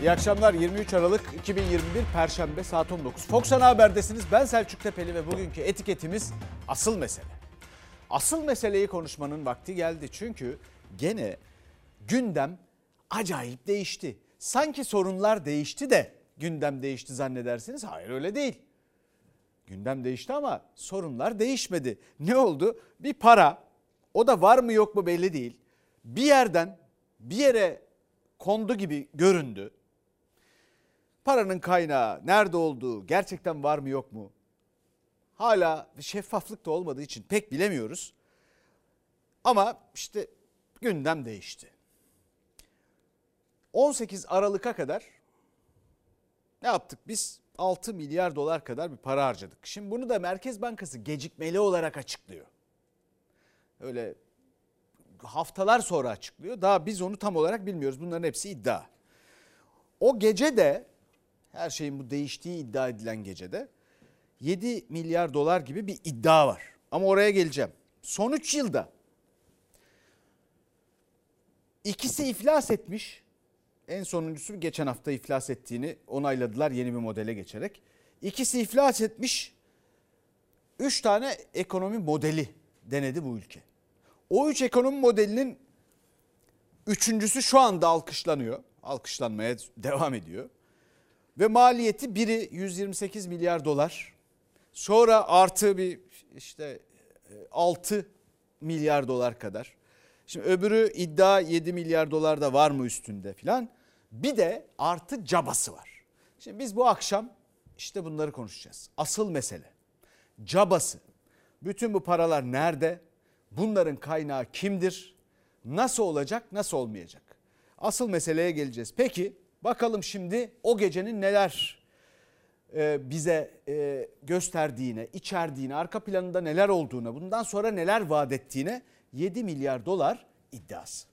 İyi akşamlar 23 Aralık 2021 Perşembe saat 19. Fox Ana Haber'desiniz. Ben Selçuk Tepeli ve bugünkü etiketimiz asıl mesele. Asıl meseleyi konuşmanın vakti geldi çünkü gene gündem acayip değişti. Sanki sorunlar değişti de gündem değişti zannedersiniz. Hayır öyle değil. Gündem değişti ama sorunlar değişmedi. Ne oldu? Bir para o da var mı yok mu belli değil. Bir yerden bir yere kondu gibi göründü. Paranın kaynağı nerede olduğu gerçekten var mı yok mu? Hala şeffaflık da olmadığı için pek bilemiyoruz. Ama işte gündem değişti. 18 Aralık'a kadar ne yaptık biz? 6 milyar dolar kadar bir para harcadık. Şimdi bunu da Merkez Bankası gecikmeli olarak açıklıyor. Öyle haftalar sonra açıklıyor. Daha biz onu tam olarak bilmiyoruz. Bunların hepsi iddia. O gece de her şeyin bu değiştiği iddia edilen gecede 7 milyar dolar gibi bir iddia var. Ama oraya geleceğim. Son 3 yılda ikisi iflas etmiş. En sonuncusu geçen hafta iflas ettiğini onayladılar yeni bir modele geçerek. İkisi iflas etmiş. 3 tane ekonomi modeli denedi bu ülke. O 3 ekonomi modelinin üçüncüsü şu anda alkışlanıyor. Alkışlanmaya devam ediyor. Ve maliyeti biri 128 milyar dolar. Sonra artı bir işte 6 milyar dolar kadar. Şimdi öbürü iddia 7 milyar dolar da var mı üstünde filan. Bir de artı cabası var. Şimdi biz bu akşam işte bunları konuşacağız. Asıl mesele cabası. Bütün bu paralar nerede? Bunların kaynağı kimdir? Nasıl olacak, nasıl olmayacak? Asıl meseleye geleceğiz. Peki bakalım şimdi o gecenin neler e, bize e, gösterdiğine, içerdiğine, arka planında neler olduğuna, bundan sonra neler vaat ettiğine 7 milyar dolar iddiası.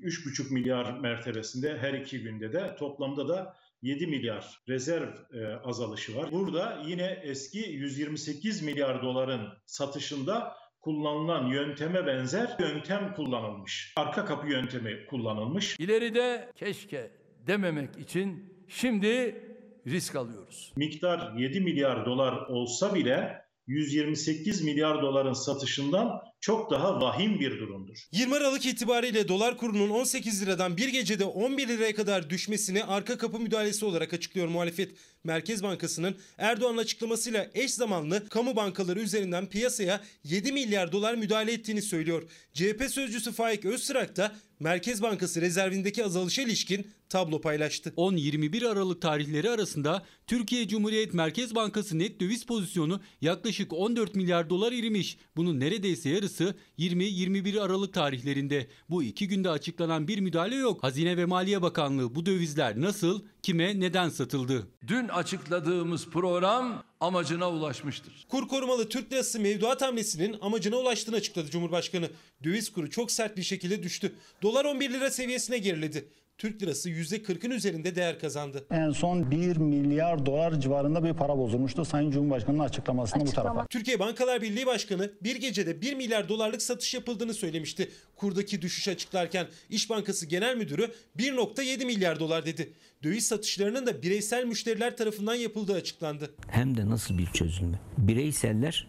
3,5 milyar mertebesinde her iki günde de toplamda da 7 milyar rezerv e, azalışı var. Burada yine eski 128 milyar doların satışında kullanılan yönteme benzer yöntem kullanılmış. Arka kapı yöntemi kullanılmış. İleride keşke dememek için şimdi risk alıyoruz. Miktar 7 milyar dolar olsa bile 128 milyar doların satışından çok daha vahim bir durumdur. 20 Aralık itibariyle dolar kurunun 18 liradan bir gecede 11 liraya kadar düşmesini arka kapı müdahalesi olarak açıklıyor muhalefet. Merkez Bankası'nın Erdoğan'ın açıklamasıyla eş zamanlı kamu bankaları üzerinden piyasaya 7 milyar dolar müdahale ettiğini söylüyor. CHP sözcüsü Faik Öztürk da Merkez Bankası rezervindeki azalışa ilişkin tablo paylaştı. 10-21 Aralık tarihleri arasında Türkiye Cumhuriyet Merkez Bankası net döviz pozisyonu yaklaşık 14 milyar dolar erimiş. Bunun neredeyse yarısı 20-21 Aralık tarihlerinde. Bu iki günde açıklanan bir müdahale yok. Hazine ve Maliye Bakanlığı bu dövizler nasıl, kime, neden satıldı? Dün açıkladığımız program amacına ulaşmıştır. Kur korumalı Türk lirası mevduat hamlesinin amacına ulaştığını açıkladı Cumhurbaşkanı. Döviz kuru çok sert bir şekilde düştü. Dolar 11 lira seviyesine geriledi. Türk lirası %40'ın üzerinde değer kazandı. En son 1 milyar dolar civarında bir para bozulmuştu Sayın Cumhurbaşkanı'nın açıklamasında bu tarafa. Türkiye Bankalar Birliği Başkanı bir gecede 1 milyar dolarlık satış yapıldığını söylemişti. Kurdaki düşüş açıklarken İş Bankası Genel Müdürü 1.7 milyar dolar dedi. Döviz satışlarının da bireysel müşteriler tarafından yapıldığı açıklandı. Hem de nasıl bir çözülme. Bireyseller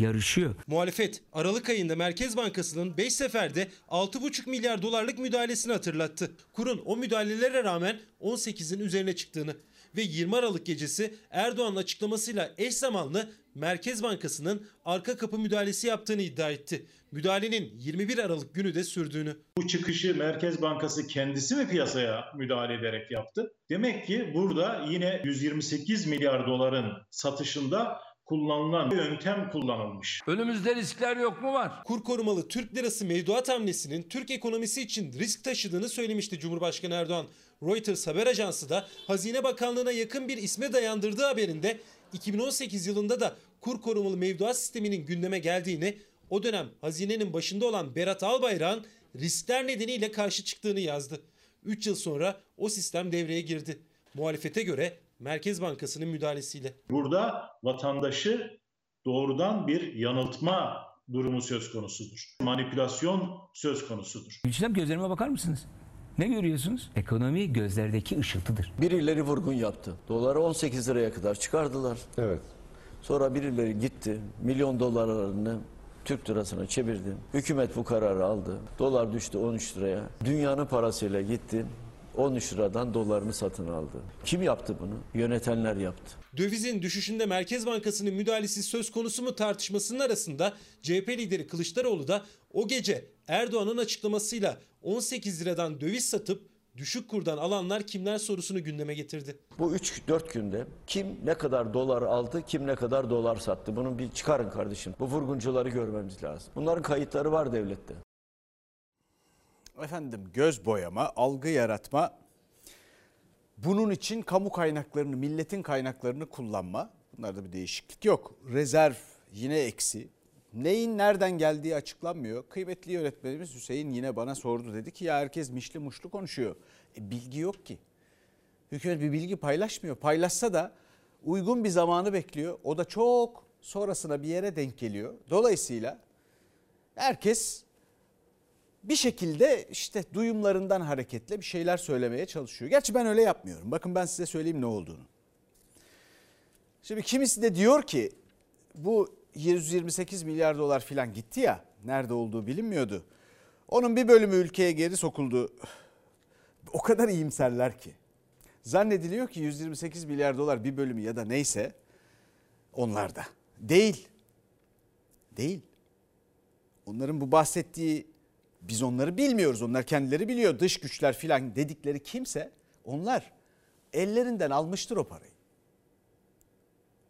yarışıyor. Muhalefet Aralık ayında Merkez Bankası'nın 5 seferde 6,5 milyar dolarlık müdahalesini hatırlattı. Kurun o müdahalelere rağmen 18'in üzerine çıktığını ve 20 Aralık gecesi Erdoğan'ın açıklamasıyla eş zamanlı Merkez Bankası'nın arka kapı müdahalesi yaptığını iddia etti. Müdahalenin 21 Aralık günü de sürdüğünü. Bu çıkışı Merkez Bankası kendisi mi piyasaya müdahale ederek yaptı? Demek ki burada yine 128 milyar doların satışında kullanılan yöntem kullanılmış. Önümüzde riskler yok mu var? Kur korumalı Türk lirası mevduat hamlesinin Türk ekonomisi için risk taşıdığını söylemişti Cumhurbaşkanı Erdoğan. Reuters haber ajansı da Hazine Bakanlığı'na yakın bir isme dayandırdığı haberinde 2018 yılında da kur korumalı mevduat sisteminin gündeme geldiğini, o dönem hazinenin başında olan Berat Albayrak'ın riskler nedeniyle karşı çıktığını yazdı. 3 yıl sonra o sistem devreye girdi. Muhalefete göre Merkez Bankası'nın müdahalesiyle. Burada vatandaşı doğrudan bir yanıltma durumu söz konusudur. Manipülasyon söz konusudur. Gülçinem gözlerime bakar mısınız? Ne görüyorsunuz? Ekonomi gözlerdeki ışıltıdır. Birileri vurgun yaptı. Doları 18 liraya kadar çıkardılar. Evet. Sonra birileri gitti. Milyon dolarlarını Türk lirasına çevirdi. Hükümet bu kararı aldı. Dolar düştü 13 liraya. Dünyanın parasıyla gitti. 13 liradan dolarını satın aldı. Kim yaptı bunu? Yönetenler yaptı. Dövizin düşüşünde Merkez Bankası'nın müdahalesi söz konusu mu tartışmasının arasında CHP lideri Kılıçdaroğlu da o gece Erdoğan'ın açıklamasıyla 18 liradan döviz satıp düşük kurdan alanlar kimler sorusunu gündeme getirdi. Bu 3-4 günde kim ne kadar dolar aldı, kim ne kadar dolar sattı? Bunu bir çıkarın kardeşim. Bu vurguncuları görmemiz lazım. Bunların kayıtları var devlette. Efendim göz boyama, algı yaratma, bunun için kamu kaynaklarını, milletin kaynaklarını kullanma. Bunlarda bir değişiklik yok. Rezerv yine eksi. Neyin nereden geldiği açıklanmıyor. Kıymetli yönetmenimiz Hüseyin yine bana sordu. Dedi ki ya herkes mişli muşlu konuşuyor. E, bilgi yok ki. Hükümet bir bilgi paylaşmıyor. Paylaşsa da uygun bir zamanı bekliyor. O da çok sonrasına bir yere denk geliyor. Dolayısıyla herkes bir şekilde işte duyumlarından hareketle bir şeyler söylemeye çalışıyor. Gerçi ben öyle yapmıyorum. Bakın ben size söyleyeyim ne olduğunu. Şimdi kimisi de diyor ki bu 128 milyar dolar filan gitti ya nerede olduğu bilinmiyordu. Onun bir bölümü ülkeye geri sokuldu. O kadar iyimserler ki. Zannediliyor ki 128 milyar dolar bir bölümü ya da neyse onlarda. Değil. Değil. Onların bu bahsettiği biz onları bilmiyoruz. Onlar kendileri biliyor. Dış güçler filan dedikleri kimse onlar ellerinden almıştır o parayı.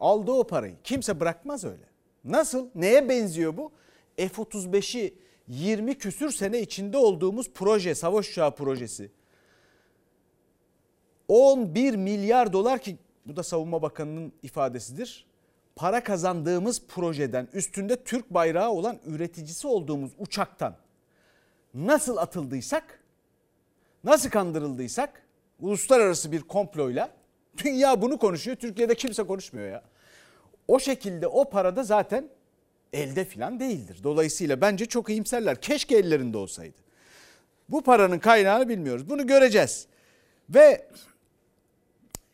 Aldı o parayı. Kimse bırakmaz öyle. Nasıl? Neye benziyor bu? F-35'i 20 küsür sene içinde olduğumuz proje, savaş uçağı projesi. 11 milyar dolar ki bu da Savunma Bakanı'nın ifadesidir. Para kazandığımız projeden üstünde Türk bayrağı olan üreticisi olduğumuz uçaktan nasıl atıldıysak, nasıl kandırıldıysak uluslararası bir komployla dünya bunu konuşuyor. Türkiye'de kimse konuşmuyor ya. O şekilde o para da zaten elde filan değildir. Dolayısıyla bence çok iyimserler. Keşke ellerinde olsaydı. Bu paranın kaynağını bilmiyoruz. Bunu göreceğiz. Ve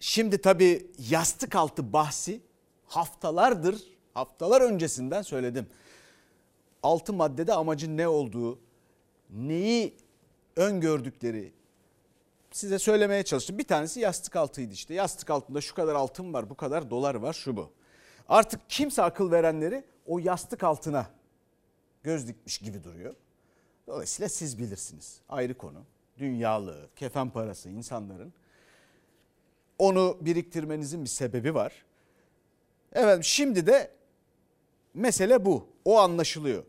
şimdi tabii yastık altı bahsi haftalardır, haftalar öncesinden söyledim. Altı maddede amacın ne olduğu, neyi öngördükleri size söylemeye çalıştım. Bir tanesi yastık altıydı işte. Yastık altında şu kadar altın var, bu kadar dolar var, şu bu. Artık kimse akıl verenleri o yastık altına göz dikmiş gibi duruyor. Dolayısıyla siz bilirsiniz. Ayrı konu. Dünyalığı, kefen parası insanların. Onu biriktirmenizin bir sebebi var. Evet şimdi de mesele bu. O anlaşılıyor.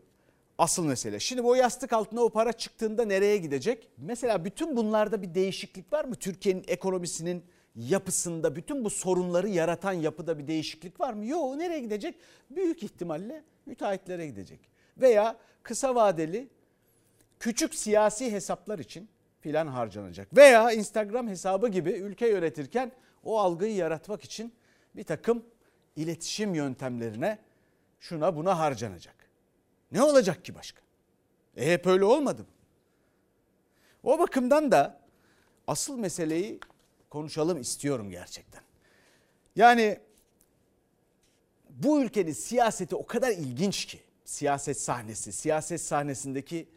Asıl mesele. Şimdi o yastık altına o para çıktığında nereye gidecek? Mesela bütün bunlarda bir değişiklik var mı? Türkiye'nin ekonomisinin yapısında bütün bu sorunları yaratan yapıda bir değişiklik var mı? Yok nereye gidecek? Büyük ihtimalle müteahhitlere gidecek. Veya kısa vadeli küçük siyasi hesaplar için filan harcanacak. Veya Instagram hesabı gibi ülke yönetirken o algıyı yaratmak için bir takım iletişim yöntemlerine şuna buna harcanacak. Ne olacak ki başka? E hep öyle olmadı mı? O bakımdan da asıl meseleyi konuşalım istiyorum gerçekten. Yani bu ülkenin siyaseti o kadar ilginç ki siyaset sahnesi, siyaset sahnesindeki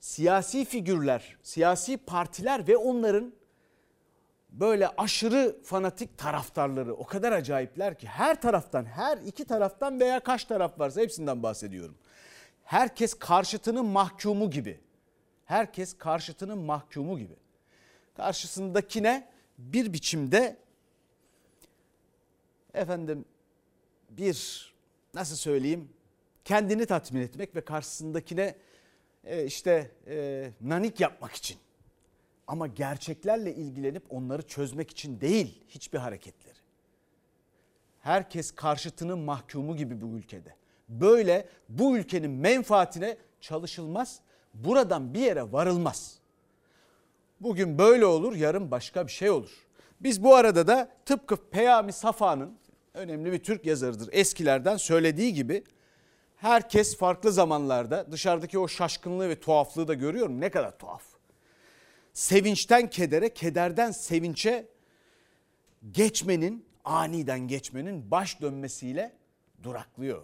siyasi figürler, siyasi partiler ve onların böyle aşırı fanatik taraftarları o kadar acayipler ki her taraftan, her iki taraftan veya kaç taraf varsa hepsinden bahsediyorum. Herkes karşıtının mahkumu gibi. Herkes karşıtının mahkumu gibi. Karşısındakine bir biçimde efendim bir nasıl söyleyeyim kendini tatmin etmek ve karşısındakine e, işte e, nanik yapmak için ama gerçeklerle ilgilenip onları çözmek için değil hiçbir hareketleri. Herkes karşıtının mahkumu gibi bu ülkede. Böyle bu ülkenin menfaatine çalışılmaz. Buradan bir yere varılmaz. Bugün böyle olur, yarın başka bir şey olur. Biz bu arada da tıpkı Peyami Safa'nın önemli bir Türk yazarıdır. Eskilerden söylediği gibi herkes farklı zamanlarda dışarıdaki o şaşkınlığı ve tuhaflığı da görüyorum. Ne kadar tuhaf. sevinçten kedere, kederden sevinçe geçmenin, aniden geçmenin baş dönmesiyle duraklıyor.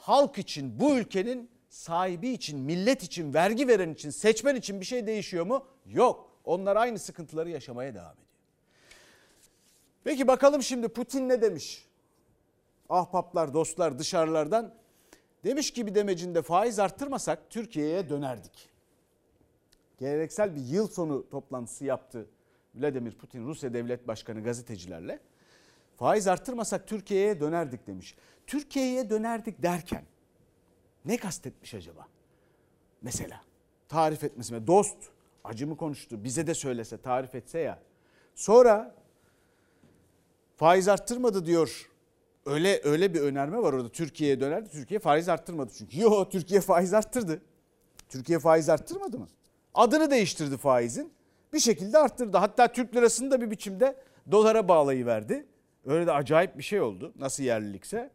Halk için, bu ülkenin sahibi için, millet için, vergi veren için, seçmen için bir şey değişiyor mu? Yok. Onlar aynı sıkıntıları yaşamaya devam ediyor. Peki bakalım şimdi Putin ne demiş? Ahbaplar, dostlar dışarılardan demiş ki bir demecinde faiz arttırmasak Türkiye'ye dönerdik. Geleneksel bir yıl sonu toplantısı yaptı Vladimir Putin Rusya Devlet Başkanı gazetecilerle. Faiz arttırmasak Türkiye'ye dönerdik demiş. Türkiye'ye dönerdik derken ne kastetmiş acaba? Mesela tarif etmesi? Dost acı mı konuştu bize de söylese tarif etse ya. Sonra faiz arttırmadı diyor. Öyle öyle bir önerme var orada Türkiye'ye dönerdi. Türkiye faiz arttırmadı çünkü. Yo Türkiye faiz arttırdı. Türkiye faiz arttırmadı mı? Adını değiştirdi faizin. Bir şekilde arttırdı. Hatta Türk lirasını da bir biçimde dolara bağlayıverdi. Öyle de acayip bir şey oldu. Nasıl yerlilikse.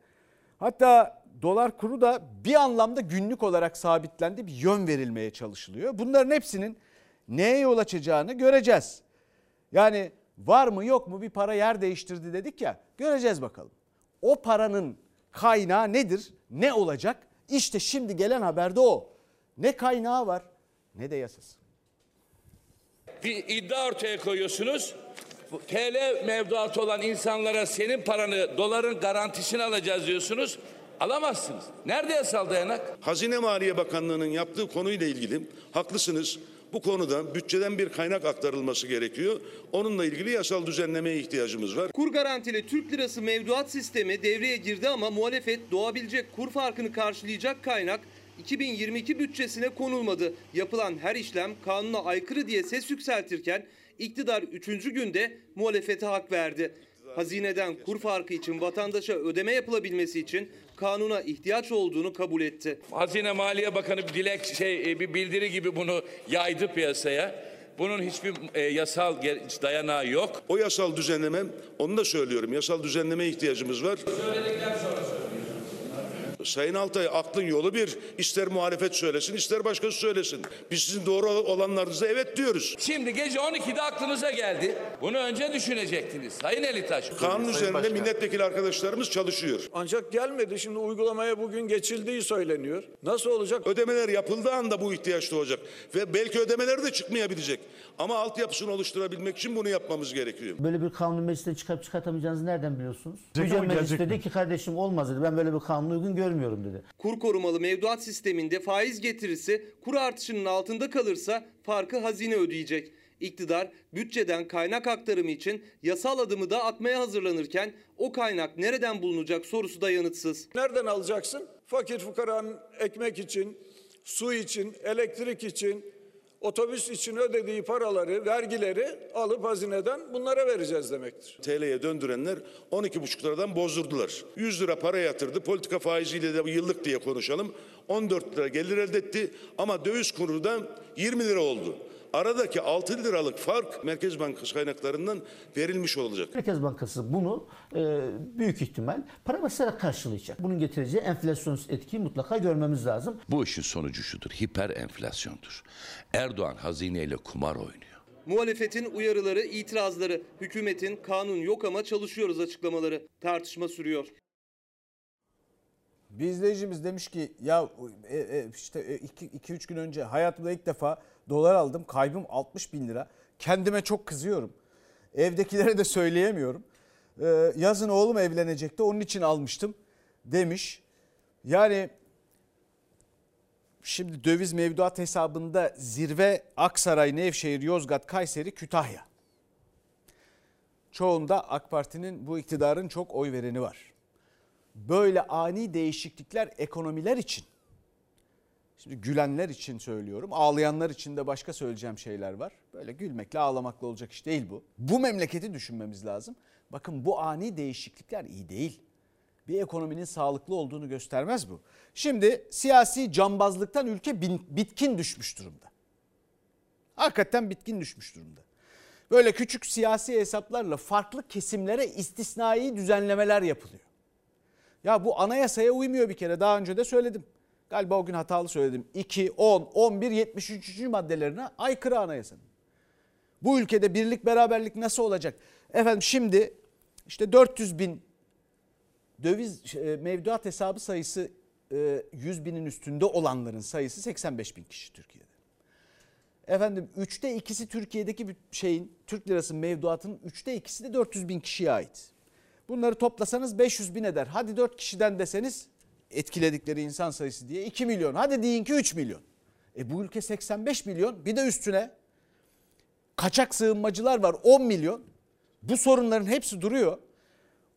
Hatta dolar kuru da bir anlamda günlük olarak sabitlendi. Bir yön verilmeye çalışılıyor. Bunların hepsinin neye yol açacağını göreceğiz. Yani var mı yok mu bir para yer değiştirdi dedik ya. Göreceğiz bakalım. O paranın kaynağı nedir? Ne olacak? İşte şimdi gelen haberde o. Ne kaynağı var ne de yasası. Bir iddia ortaya koyuyorsunuz. TL mevduatı olan insanlara senin paranı doların garantisini alacağız diyorsunuz. Alamazsınız. Nerede yasal dayanak? Hazine Maliye Bakanlığı'nın yaptığı konuyla ilgili haklısınız. Bu konuda bütçeden bir kaynak aktarılması gerekiyor. Onunla ilgili yasal düzenlemeye ihtiyacımız var. Kur garantili Türk lirası mevduat sistemi devreye girdi ama muhalefet doğabilecek kur farkını karşılayacak kaynak 2022 bütçesine konulmadı. Yapılan her işlem kanuna aykırı diye ses yükseltirken iktidar 3. günde muhalefete hak verdi. Hazineden kur farkı için vatandaşa ödeme yapılabilmesi için kanuna ihtiyaç olduğunu kabul etti. Hazine Maliye Bakanı bir dilek şey e, bir bildiri gibi bunu yaydı piyasaya. Bunun hiçbir e, yasal dayanağı yok. O yasal düzenleme, onu da söylüyorum, yasal düzenlemeye ihtiyacımız var. Sayın Altay aklın yolu bir. İster muhalefet söylesin, ister başkası söylesin. Biz sizin doğru olanlarınıza evet diyoruz. Şimdi gece 12'de aklınıza geldi. Bunu önce düşünecektiniz. Sayın Elitaş. Kanun üzerinde milletvekili arkadaşlarımız çalışıyor. Ancak gelmedi. Şimdi uygulamaya bugün geçildiği söyleniyor. Nasıl olacak? Ödemeler yapıldığı anda bu ihtiyaç doğacak. Ve belki ödemeler de çıkmayabilecek. Ama altyapısını oluşturabilmek için bunu yapmamız gerekiyor. Böyle bir kanunu mecliste çıkarıp çıkartamayacağınızı nereden biliyorsunuz? Yüce Meclis dedi ki kardeşim olmaz dedi. Ben böyle bir kanunu uygun görmüyorum dedi. Kur korumalı mevduat sisteminde faiz getirisi kur artışının altında kalırsa farkı hazine ödeyecek. İktidar bütçeden kaynak aktarımı için yasal adımı da atmaya hazırlanırken o kaynak nereden bulunacak sorusu da yanıtsız. Nereden alacaksın? Fakir fukaranın ekmek için, su için, elektrik için, otobüs için ödediği paraları, vergileri alıp hazineden bunlara vereceğiz demektir. TL'ye döndürenler 12,5 liradan bozdurdular. 100 lira para yatırdı. Politika faiziyle de yıllık diye konuşalım. 14 lira gelir elde etti ama döviz kuru da 20 lira oldu. Aradaki 6 liralık fark Merkez Bankası kaynaklarından verilmiş olacak. Merkez Bankası bunu e, büyük ihtimal para basarak karşılayacak. Bunun getireceği enflasyonist etkiyi mutlaka görmemiz lazım. Bu işin sonucu şudur. Hiper enflasyondur. Erdoğan hazineyle kumar oynuyor. Muhalefetin uyarıları, itirazları, hükümetin kanun yok ama çalışıyoruz açıklamaları tartışma sürüyor. Bir izleyicimiz demiş ki ya e, e, işte 2-3 gün önce hayatımda ilk defa dolar aldım. Kaybım 60 bin lira. Kendime çok kızıyorum. Evdekilere de söyleyemiyorum. Ee, yazın oğlum evlenecekti onun için almıştım demiş. Yani şimdi döviz mevduat hesabında zirve Aksaray, Nevşehir, Yozgat, Kayseri, Kütahya. Çoğunda AK Parti'nin bu iktidarın çok oy vereni var. Böyle ani değişiklikler ekonomiler için Şimdi gülenler için söylüyorum. Ağlayanlar için de başka söyleyeceğim şeyler var. Böyle gülmekle ağlamakla olacak iş değil bu. Bu memleketi düşünmemiz lazım. Bakın bu ani değişiklikler iyi değil. Bir ekonominin sağlıklı olduğunu göstermez bu. Şimdi siyasi cambazlıktan ülke bitkin düşmüş durumda. Hakikaten bitkin düşmüş durumda. Böyle küçük siyasi hesaplarla farklı kesimlere istisnai düzenlemeler yapılıyor. Ya bu anayasaya uymuyor bir kere daha önce de söyledim. Galiba o gün hatalı söyledim. 2, 10, 11, 73. maddelerine aykırı anayasanın. Bu ülkede birlik beraberlik nasıl olacak? Efendim şimdi işte 400 bin döviz e, mevduat hesabı sayısı e, 100 binin üstünde olanların sayısı 85 bin kişi Türkiye'de. Efendim üçte ikisi Türkiye'deki bir şeyin Türk lirası mevduatının üçte ikisi de 400 bin kişiye ait. Bunları toplasanız 500 bin eder. Hadi 4 kişiden deseniz etkiledikleri insan sayısı diye 2 milyon. Hadi deyin ki 3 milyon. E bu ülke 85 milyon bir de üstüne kaçak sığınmacılar var 10 milyon. Bu sorunların hepsi duruyor.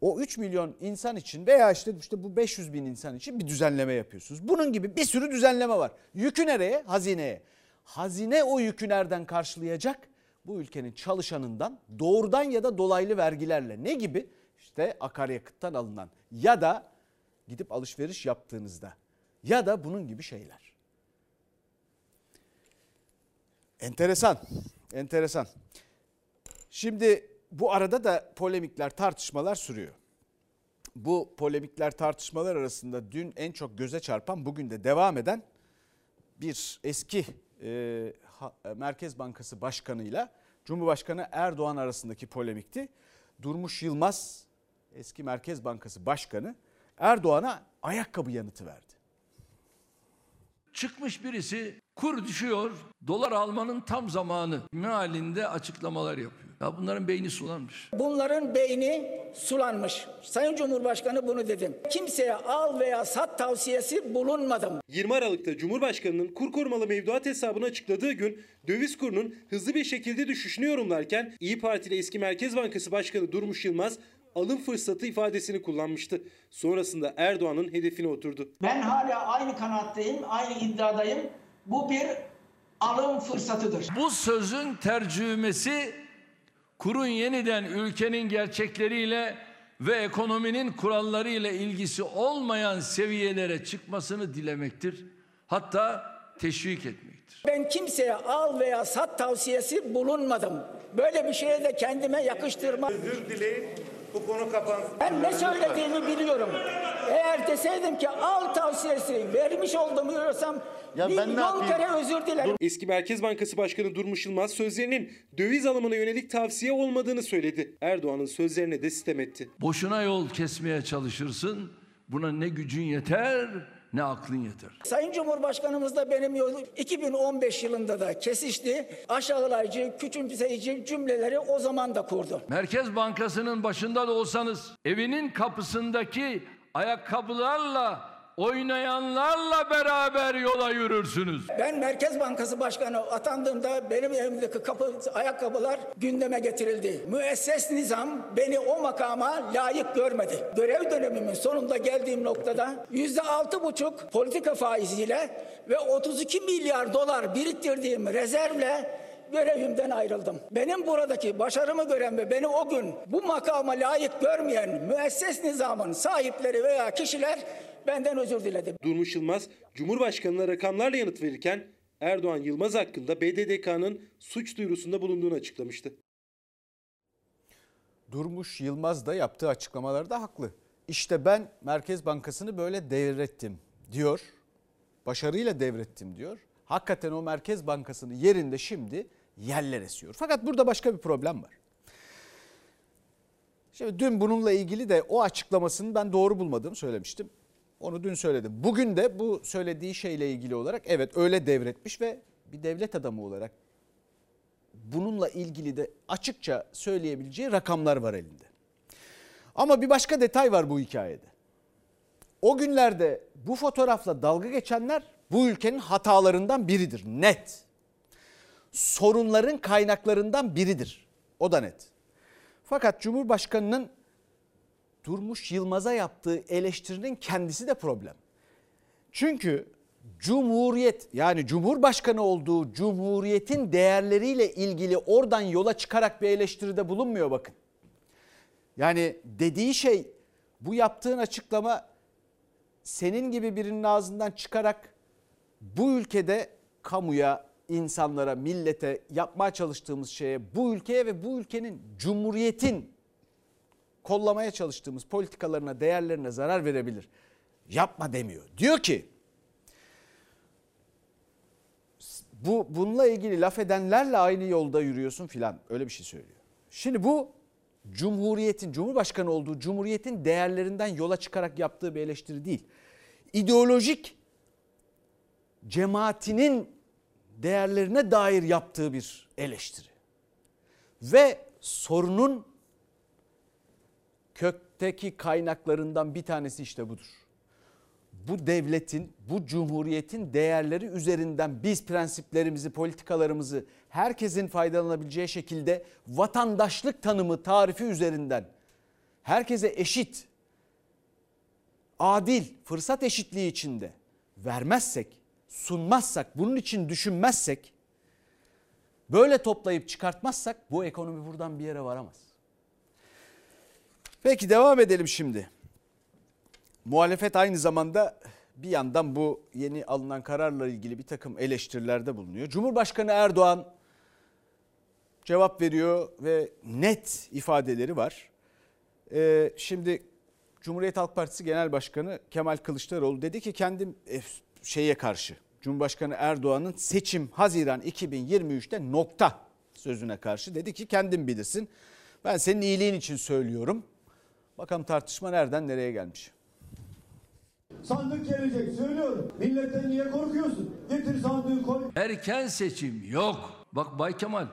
O 3 milyon insan için veya işte, işte bu 500 bin insan için bir düzenleme yapıyorsunuz. Bunun gibi bir sürü düzenleme var. Yükü nereye? Hazineye. Hazine o yükü nereden karşılayacak? Bu ülkenin çalışanından doğrudan ya da dolaylı vergilerle. Ne gibi? İşte akaryakıttan alınan ya da gidip alışveriş yaptığınızda ya da bunun gibi şeyler. Enteresan, enteresan. Şimdi bu arada da polemikler, tartışmalar sürüyor. Bu polemikler, tartışmalar arasında dün en çok göze çarpan, bugün de devam eden bir eski e, ha, Merkez Bankası Başkanı'yla Cumhurbaşkanı Erdoğan arasındaki polemikti. Durmuş Yılmaz, eski Merkez Bankası Başkanı Erdoğan'a ayakkabı yanıtı verdi. Çıkmış birisi kur düşüyor, dolar almanın tam zamanı mealinde açıklamalar yapıyor. Ya bunların beyni sulanmış. Bunların beyni sulanmış. Sayın Cumhurbaşkanı bunu dedim. Kimseye al veya sat tavsiyesi bulunmadım. 20 Aralık'ta Cumhurbaşkanı'nın kur korumalı mevduat hesabını açıkladığı gün döviz kurunun hızlı bir şekilde düşüşünü yorumlarken İyi Partili eski Merkez Bankası Başkanı Durmuş Yılmaz alım fırsatı ifadesini kullanmıştı. Sonrasında Erdoğan'ın hedefine oturdu. Ben hala aynı kanaatteyim, aynı iddiadayım. Bu bir alım fırsatıdır. Bu sözün tercümesi kurun yeniden ülkenin gerçekleriyle ve ekonominin kurallarıyla ilgisi olmayan seviyelere çıkmasını dilemektir. Hatta teşvik etmektir. Ben kimseye al veya sat tavsiyesi bulunmadım. Böyle bir şeye de kendime yakıştırma. Özür dileyin. Bu konu kapansın. Ben ne söylediğimi biliyorum. Eğer deseydim ki al tavsiyesi vermiş olduğumu görüyorsam Ya ben ne milyon yapayım? kere özür dilerim. Eski Merkez Bankası Başkanı Durmuş Yılmaz sözlerinin döviz alımına yönelik tavsiye olmadığını söyledi. Erdoğan'ın sözlerine de sitem etti. Boşuna yol kesmeye çalışırsın. Buna ne gücün yeter ne aklın yeter. Sayın Cumhurbaşkanımız da benim yolum 2015 yılında da kesişti. Aşağılayıcı, küçümseyici cümleleri o zaman da kurdu. Merkez Bankası'nın başında da olsanız evinin kapısındaki ayakkabılarla oynayanlarla beraber yola yürürsünüz. Ben Merkez Bankası Başkanı atandığımda benim evimdeki kapı, ayakkabılar gündeme getirildi. Müesses nizam beni o makama layık görmedi. Görev dönemimin sonunda geldiğim noktada yüzde altı buçuk politika faiziyle ve 32 milyar dolar biriktirdiğim rezervle görevimden ayrıldım. Benim buradaki başarımı gören ve beni o gün bu makama layık görmeyen müesses nizamın sahipleri veya kişiler benden özür diledi. Durmuş Yılmaz, Cumhurbaşkanı'na rakamlarla yanıt verirken Erdoğan Yılmaz hakkında BDDK'nın suç duyurusunda bulunduğunu açıklamıştı. Durmuş Yılmaz da yaptığı açıklamalarda haklı. İşte ben Merkez Bankası'nı böyle devrettim diyor. Başarıyla devrettim diyor. Hakikaten o Merkez Bankası'nın yerinde şimdi yerler esiyor. Fakat burada başka bir problem var. Şimdi dün bununla ilgili de o açıklamasını ben doğru bulmadığımı söylemiştim. Onu dün söyledim. Bugün de bu söylediği şeyle ilgili olarak evet öyle devretmiş ve bir devlet adamı olarak bununla ilgili de açıkça söyleyebileceği rakamlar var elinde. Ama bir başka detay var bu hikayede. O günlerde bu fotoğrafla dalga geçenler bu ülkenin hatalarından biridir. Net. Sorunların kaynaklarından biridir. O da net. Fakat Cumhurbaşkanı'nın Durmuş Yılmaz'a yaptığı eleştirinin kendisi de problem. Çünkü Cumhuriyet yani Cumhurbaşkanı olduğu Cumhuriyet'in değerleriyle ilgili oradan yola çıkarak bir eleştiride bulunmuyor bakın. Yani dediği şey bu yaptığın açıklama senin gibi birinin ağzından çıkarak bu ülkede kamuya, insanlara, millete yapmaya çalıştığımız şeye, bu ülkeye ve bu ülkenin cumhuriyetin kollamaya çalıştığımız politikalarına, değerlerine zarar verebilir. Yapma demiyor. Diyor ki bu bununla ilgili laf edenlerle aynı yolda yürüyorsun filan öyle bir şey söylüyor. Şimdi bu Cumhuriyetin, Cumhurbaşkanı olduğu Cumhuriyetin değerlerinden yola çıkarak yaptığı bir eleştiri değil. İdeolojik cemaatinin değerlerine dair yaptığı bir eleştiri. Ve sorunun kökteki kaynaklarından bir tanesi işte budur. Bu devletin, bu cumhuriyetin değerleri üzerinden biz prensiplerimizi, politikalarımızı herkesin faydalanabileceği şekilde vatandaşlık tanımı tarifi üzerinden herkese eşit, adil, fırsat eşitliği içinde vermezsek, sunmazsak, bunun için düşünmezsek, böyle toplayıp çıkartmazsak bu ekonomi buradan bir yere varamaz. Peki devam edelim şimdi. Muhalefet aynı zamanda bir yandan bu yeni alınan kararla ilgili bir takım eleştirilerde bulunuyor. Cumhurbaşkanı Erdoğan cevap veriyor ve net ifadeleri var. Ee, şimdi Cumhuriyet Halk Partisi Genel Başkanı Kemal Kılıçdaroğlu dedi ki kendim e, şeye karşı Cumhurbaşkanı Erdoğan'ın seçim Haziran 2023'te nokta sözüne karşı dedi ki kendin bilirsin. Ben senin iyiliğin için söylüyorum. Bakalım tartışma nereden nereye gelmiş. Sandık gelecek söylüyorum. Milletten niye korkuyorsun? Getir sandığı koy. Erken seçim yok. Bak Bay Kemal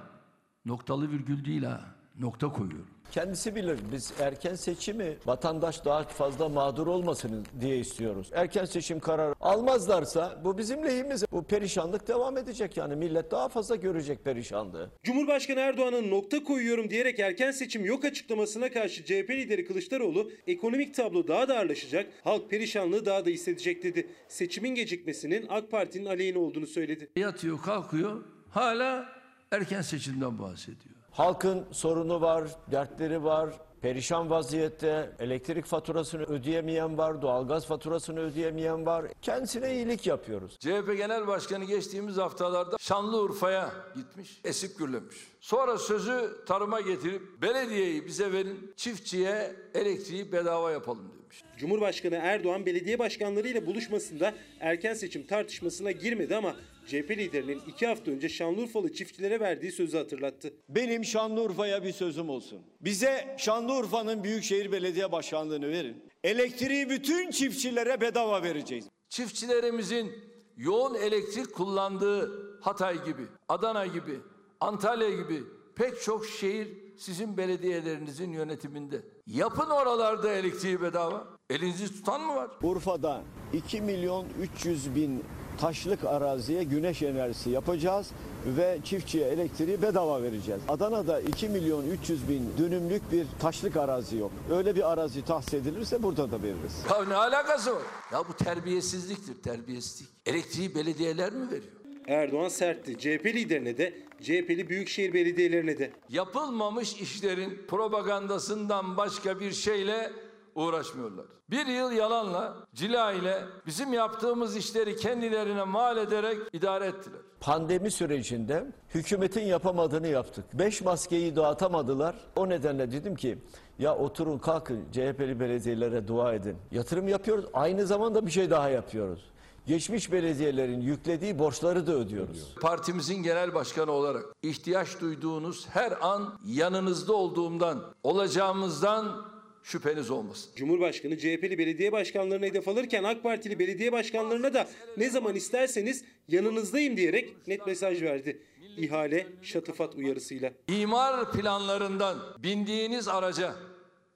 noktalı virgül değil ha. Nokta koyuyorum. Kendisi bilir. Biz erken seçimi vatandaş daha fazla mağdur olmasın diye istiyoruz. Erken seçim kararı almazlarsa bu bizim lehimize. Bu perişanlık devam edecek yani millet daha fazla görecek perişanlığı. Cumhurbaşkanı Erdoğan'ın nokta koyuyorum diyerek erken seçim yok açıklamasına karşı CHP lideri Kılıçdaroğlu ekonomik tablo daha da ağırlaşacak, halk perişanlığı daha da hissedecek dedi. Seçimin gecikmesinin AK Parti'nin aleyhine olduğunu söyledi. Yatıyor kalkıyor hala erken seçimden bahsediyor. Halkın sorunu var, dertleri var, perişan vaziyette elektrik faturasını ödeyemeyen var, doğalgaz faturasını ödeyemeyen var. Kendisine iyilik yapıyoruz. CHP Genel Başkanı geçtiğimiz haftalarda Şanlıurfa'ya gitmiş, esip gürlemiş. Sonra sözü tarıma getirip belediyeyi bize verin, çiftçiye elektriği bedava yapalım demiş. Cumhurbaşkanı Erdoğan belediye başkanlarıyla buluşmasında erken seçim tartışmasına girmedi ama CHP liderinin iki hafta önce Şanlıurfalı çiftçilere verdiği sözü hatırlattı. Benim Şanlıurfa'ya bir sözüm olsun. Bize Şanlıurfa'nın Büyükşehir Belediye Başkanlığı'nı verin. Elektriği bütün çiftçilere bedava vereceğiz. Çiftçilerimizin yoğun elektrik kullandığı Hatay gibi, Adana gibi, Antalya gibi pek çok şehir sizin belediyelerinizin yönetiminde. Yapın oralarda elektriği bedava. Elinizi tutan mı var? Urfa'da 2 milyon 300 bin taşlık araziye güneş enerjisi yapacağız ve çiftçiye elektriği bedava vereceğiz. Adana'da 2 milyon 300 bin dönümlük bir taşlık arazi yok. Öyle bir arazi tahsis edilirse burada da veririz. Ya ne alakası var? Ya bu terbiyesizliktir, terbiyesizlik. Elektriği belediyeler mi veriyor? Erdoğan sertti. CHP liderine de, CHP'li büyükşehir belediyelerine de. Yapılmamış işlerin propagandasından başka bir şeyle uğraşmıyorlar. Bir yıl yalanla, cila ile bizim yaptığımız işleri kendilerine mal ederek idare ettiler. Pandemi sürecinde hükümetin yapamadığını yaptık. Beş maskeyi dağıtamadılar. O nedenle dedim ki ya oturun kalkın CHP'li belediyelere dua edin. Yatırım yapıyoruz. Aynı zamanda bir şey daha yapıyoruz. Geçmiş belediyelerin yüklediği borçları da ödüyoruz. Partimizin genel başkanı olarak ihtiyaç duyduğunuz her an yanınızda olduğumdan, olacağımızdan şüpheniz olmasın. Cumhurbaşkanı CHP'li belediye başkanlarına hedef alırken AK Partili belediye başkanlarına da ne zaman isterseniz yanınızdayım diyerek net mesaj verdi. İhale şatafat uyarısıyla. İmar planlarından bindiğiniz araca,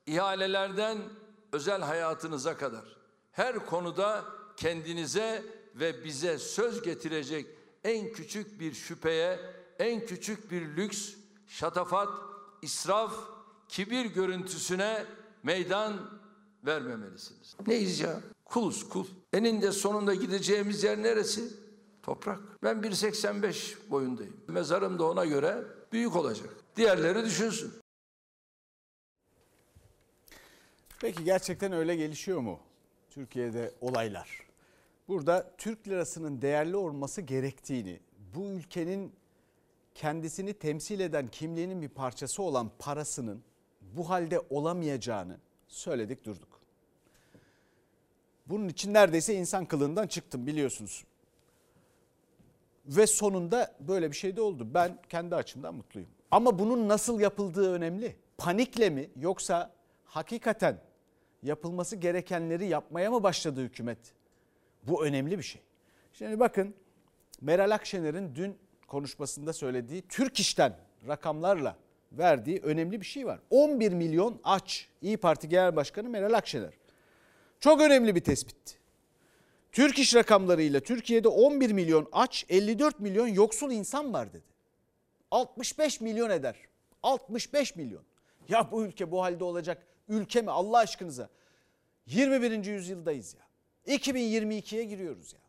ihalelerden özel hayatınıza kadar her konuda kendinize ve bize söz getirecek en küçük bir şüpheye, en küçük bir lüks, şatafat, israf, kibir görüntüsüne meydan vermemelisiniz. Neyiz ya? Kuluz kul. Eninde sonunda gideceğimiz yer neresi? Toprak. Ben 1.85 boyundayım. Mezarım da ona göre büyük olacak. Diğerleri düşünsün. Peki gerçekten öyle gelişiyor mu Türkiye'de olaylar? Burada Türk lirasının değerli olması gerektiğini, bu ülkenin kendisini temsil eden kimliğinin bir parçası olan parasının bu halde olamayacağını söyledik durduk. Bunun için neredeyse insan kılığından çıktım biliyorsunuz. Ve sonunda böyle bir şey de oldu. Ben kendi açımdan mutluyum. Ama bunun nasıl yapıldığı önemli. Panikle mi yoksa hakikaten yapılması gerekenleri yapmaya mı başladı hükümet? Bu önemli bir şey. Şimdi bakın Meral Akşener'in dün konuşmasında söylediği Türk İş'ten rakamlarla verdiği önemli bir şey var. 11 milyon aç İyi Parti Genel Başkanı Meral Akşener. Çok önemli bir tespitti. Türk İş rakamlarıyla Türkiye'de 11 milyon aç 54 milyon yoksul insan var dedi. 65 milyon eder. 65 milyon. Ya bu ülke bu halde olacak ülke mi Allah aşkınıza? 21. yüzyıldayız ya. 2022'ye giriyoruz ya.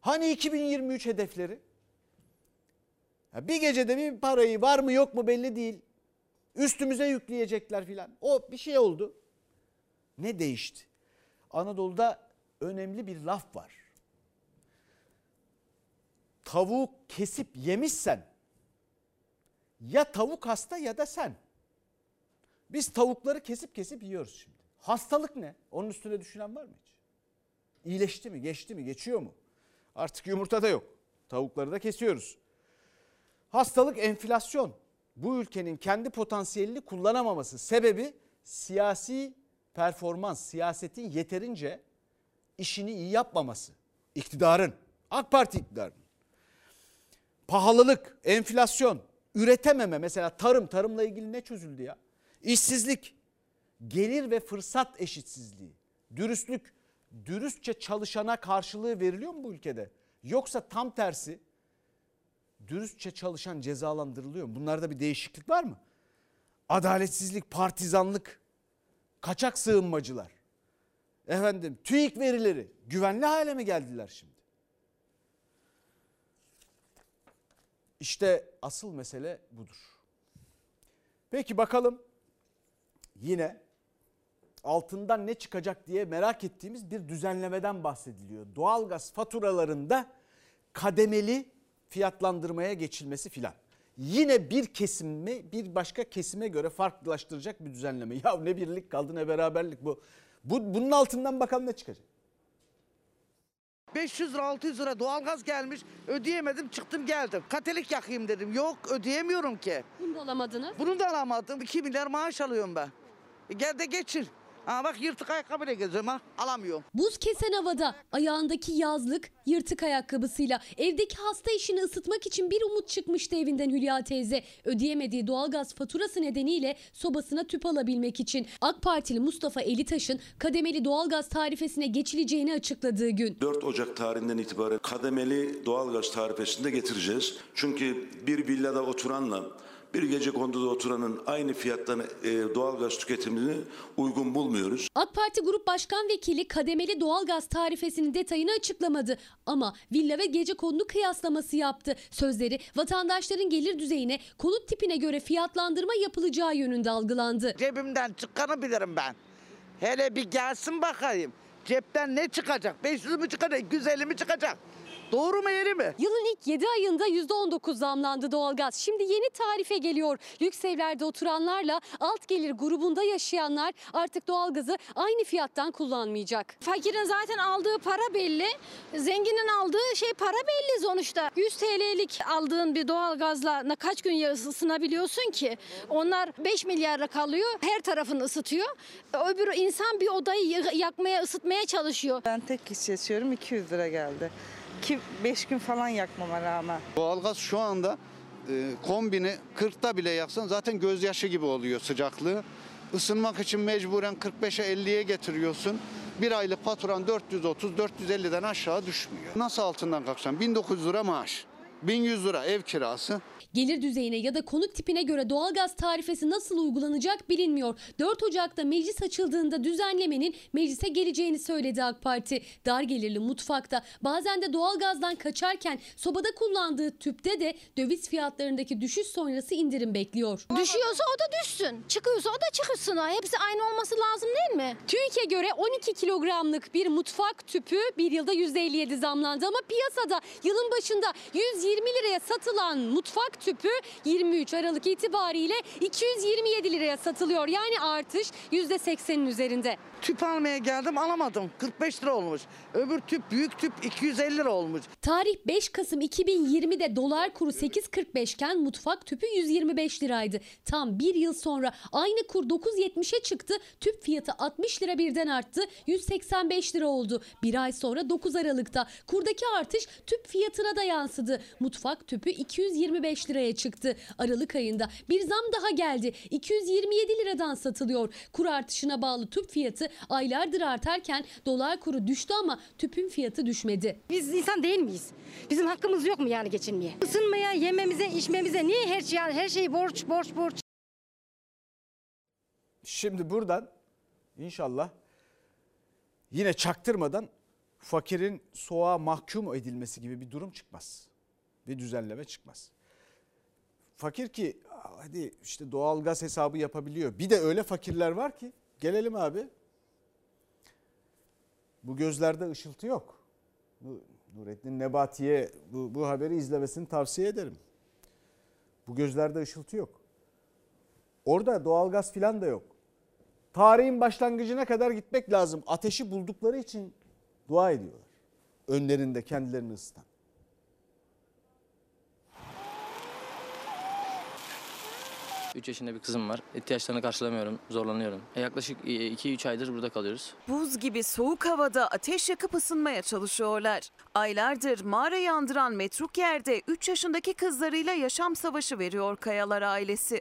Hani 2023 hedefleri? Ya bir gecede bir parayı var mı yok mu belli değil. Üstümüze yükleyecekler filan. O bir şey oldu. Ne değişti? Anadolu'da önemli bir laf var. Tavuğu kesip yemişsen ya tavuk hasta ya da sen. Biz tavukları kesip kesip yiyoruz şimdi. Hastalık ne? Onun üstüne düşünen var mı hiç? İyileşti mi? Geçti mi? Geçiyor mu? Artık yumurta da yok. Tavukları da kesiyoruz. Hastalık enflasyon. Bu ülkenin kendi potansiyelini kullanamaması sebebi siyasi performans, siyasetin yeterince işini iyi yapmaması. İktidarın, AK Parti iktidarının. Pahalılık, enflasyon, üretememe mesela tarım, tarımla ilgili ne çözüldü ya? İşsizlik, gelir ve fırsat eşitsizliği, dürüstlük, dürüstçe çalışana karşılığı veriliyor mu bu ülkede? Yoksa tam tersi dürüstçe çalışan cezalandırılıyor mu? Bunlarda bir değişiklik var mı? Adaletsizlik, partizanlık, kaçak sığınmacılar. Efendim TÜİK verileri güvenli hale mi geldiler şimdi? İşte asıl mesele budur. Peki bakalım yine altından ne çıkacak diye merak ettiğimiz bir düzenlemeden bahsediliyor. Doğalgaz faturalarında kademeli fiyatlandırmaya geçilmesi filan. Yine bir kesimi bir başka kesime göre farklılaştıracak bir düzenleme. Ya ne birlik kaldı ne beraberlik bu. bu bunun altından bakalım ne çıkacak. 500 lira 600 lira doğalgaz gelmiş ödeyemedim çıktım geldim. Katelik yakayım dedim yok ödeyemiyorum ki. Bunu da alamadınız. Bunu da alamadım 2 milyar maaş alıyorum ben. E gel de geçin. Aa bak yırtık ayakkabıyla geziyorum ha alamıyorum. Buz kesen havada ayağındaki yazlık yırtık ayakkabısıyla evdeki hasta işini ısıtmak için bir umut çıkmıştı evinden Hülya teyze. Ödeyemediği doğalgaz faturası nedeniyle sobasına tüp alabilmek için AK Partili Mustafa Elitaş'ın kademeli doğalgaz tarifesine geçileceğini açıkladığı gün. 4 Ocak tarihinden itibaren kademeli doğalgaz tarifesini de getireceğiz. Çünkü bir villada oturanla bir gece konduda oturanın aynı fiyattan e, doğalgaz tüketimini uygun bulmuyoruz. AK Parti Grup Başkan Vekili kademeli doğalgaz tarifesinin detayını açıklamadı ama villa ve gece kondu kıyaslaması yaptı. Sözleri vatandaşların gelir düzeyine, konut tipine göre fiyatlandırma yapılacağı yönünde algılandı. Cebimden çıkanı bilirim ben. Hele bir gelsin bakayım. Cepten ne çıkacak? 500 mü çıkacak? 150 mi çıkacak? Doğru mu yeri mi? Yılın ilk 7 ayında %19 zamlandı doğalgaz. Şimdi yeni tarife geliyor. Lüks evlerde oturanlarla alt gelir grubunda yaşayanlar artık doğalgazı aynı fiyattan kullanmayacak. Fakirin zaten aldığı para belli. Zenginin aldığı şey para belli sonuçta. 100 TL'lik aldığın bir doğalgazla ne kaç gün ısınabiliyorsun ki? Onlar 5 milyarla kalıyor. Her tarafını ısıtıyor. Öbür insan bir odayı ya- yakmaya, ısıtmaya çalışıyor. Ben tek kişi yaşıyorum 200 lira geldi. Ki 5 gün falan yakmama rağmen. Doğalgaz şu anda e, kombini 40'ta bile yaksan zaten gözyaşı gibi oluyor sıcaklığı. Isınmak için mecburen 45'e 50'ye getiriyorsun. Bir aylık faturan 430-450'den aşağı düşmüyor. Nasıl altından kalkacaksın? 1900 lira maaş, 1100 lira ev kirası. Gelir düzeyine ya da konut tipine göre doğalgaz tarifesi nasıl uygulanacak bilinmiyor. 4 Ocak'ta meclis açıldığında düzenlemenin meclise geleceğini söyledi AK Parti. Dar gelirli mutfakta bazen de doğalgazdan kaçarken sobada kullandığı tüpte de döviz fiyatlarındaki düşüş sonrası indirim bekliyor. Düşüyorsa o da düşsün. Çıkıyorsa o da çıkışsın. Hepsi aynı olması lazım değil mi? TÜİK'e göre 12 kilogramlık bir mutfak tüpü bir yılda %57 zamlandı ama piyasada yılın başında 120 220 liraya satılan mutfak tüpü 23 Aralık itibariyle 227 liraya satılıyor. Yani artış %80'in üzerinde. Tüp almaya geldim alamadım. 45 lira olmuş. Öbür tüp büyük tüp 250 lira olmuş. Tarih 5 Kasım 2020'de dolar kuru 8.45 iken mutfak tüpü 125 liraydı. Tam bir yıl sonra aynı kur 9.70'e çıktı. Tüp fiyatı 60 lira birden arttı. 185 lira oldu. Bir ay sonra 9 Aralık'ta kurdaki artış tüp fiyatına da yansıdı. Mutfak tüpü 225 liraya çıktı. Aralık ayında bir zam daha geldi. 227 liradan satılıyor. Kur artışına bağlı tüp fiyatı aylardır artarken dolar kuru düştü ama tüpün fiyatı düşmedi. Biz insan değil miyiz? Bizim hakkımız yok mu yani geçinmeye? Isınmaya, yememize, içmemize niye her şey her şey borç, borç, borç? Şimdi buradan inşallah yine çaktırmadan fakirin soğuğa mahkum edilmesi gibi bir durum çıkmaz. Bir düzenleme çıkmaz. Fakir ki hadi işte doğalgaz hesabı yapabiliyor. Bir de öyle fakirler var ki gelelim abi. Bu gözlerde ışıltı yok. Bu Nurettin Nebati'ye bu, bu haberi izlemesini tavsiye ederim. Bu gözlerde ışıltı yok. Orada doğalgaz filan da yok. Tarihin başlangıcına kadar gitmek lazım. Ateşi buldukları için dua ediyorlar. Önlerinde kendilerini ısıtan. Üç yaşında bir kızım var. İhtiyaçlarını karşılamıyorum, zorlanıyorum. E, yaklaşık 2-3 aydır burada kalıyoruz. Buz gibi soğuk havada ateş yakıp ısınmaya çalışıyorlar. Aylardır mağara yandıran metruk yerde 3 yaşındaki kızlarıyla yaşam savaşı veriyor Kayalar ailesi.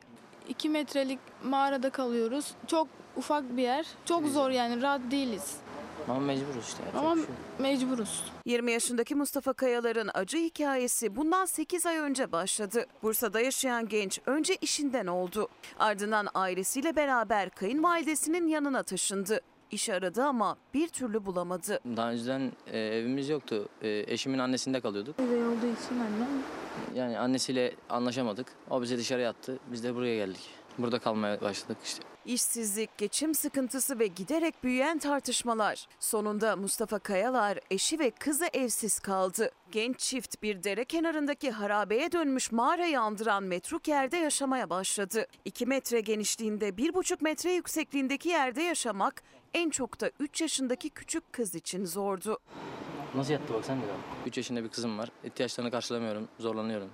2 metrelik mağarada kalıyoruz. Çok ufak bir yer. Çok zor yani rahat değiliz. Ama mecburuz işte. yapacak Ama bir şey yok. mecburuz. 20 yaşındaki Mustafa Kayalar'ın acı hikayesi bundan 8 ay önce başladı. Bursa'da yaşayan genç önce işinden oldu. Ardından ailesiyle beraber kayınvalidesinin yanına taşındı. İş aradı ama bir türlü bulamadı. Daha önceden e, evimiz yoktu. E, eşimin annesinde kalıyorduk. Üvey olduğu için annem. Yani annesiyle anlaşamadık. O bizi dışarıya attı. Biz de buraya geldik. Burada kalmaya başladık işte. İşsizlik, geçim sıkıntısı ve giderek büyüyen tartışmalar. Sonunda Mustafa Kayalar eşi ve kızı evsiz kaldı. Genç çift bir dere kenarındaki harabeye dönmüş mağarayı andıran metruk yerde yaşamaya başladı. 2 metre genişliğinde 1,5 metre yüksekliğindeki yerde yaşamak en çok da 3 yaşındaki küçük kız için zordu. Nasıl yattı bak sen de. 3 yaşında bir kızım var. İhtiyaçlarını karşılamıyorum, zorlanıyorum.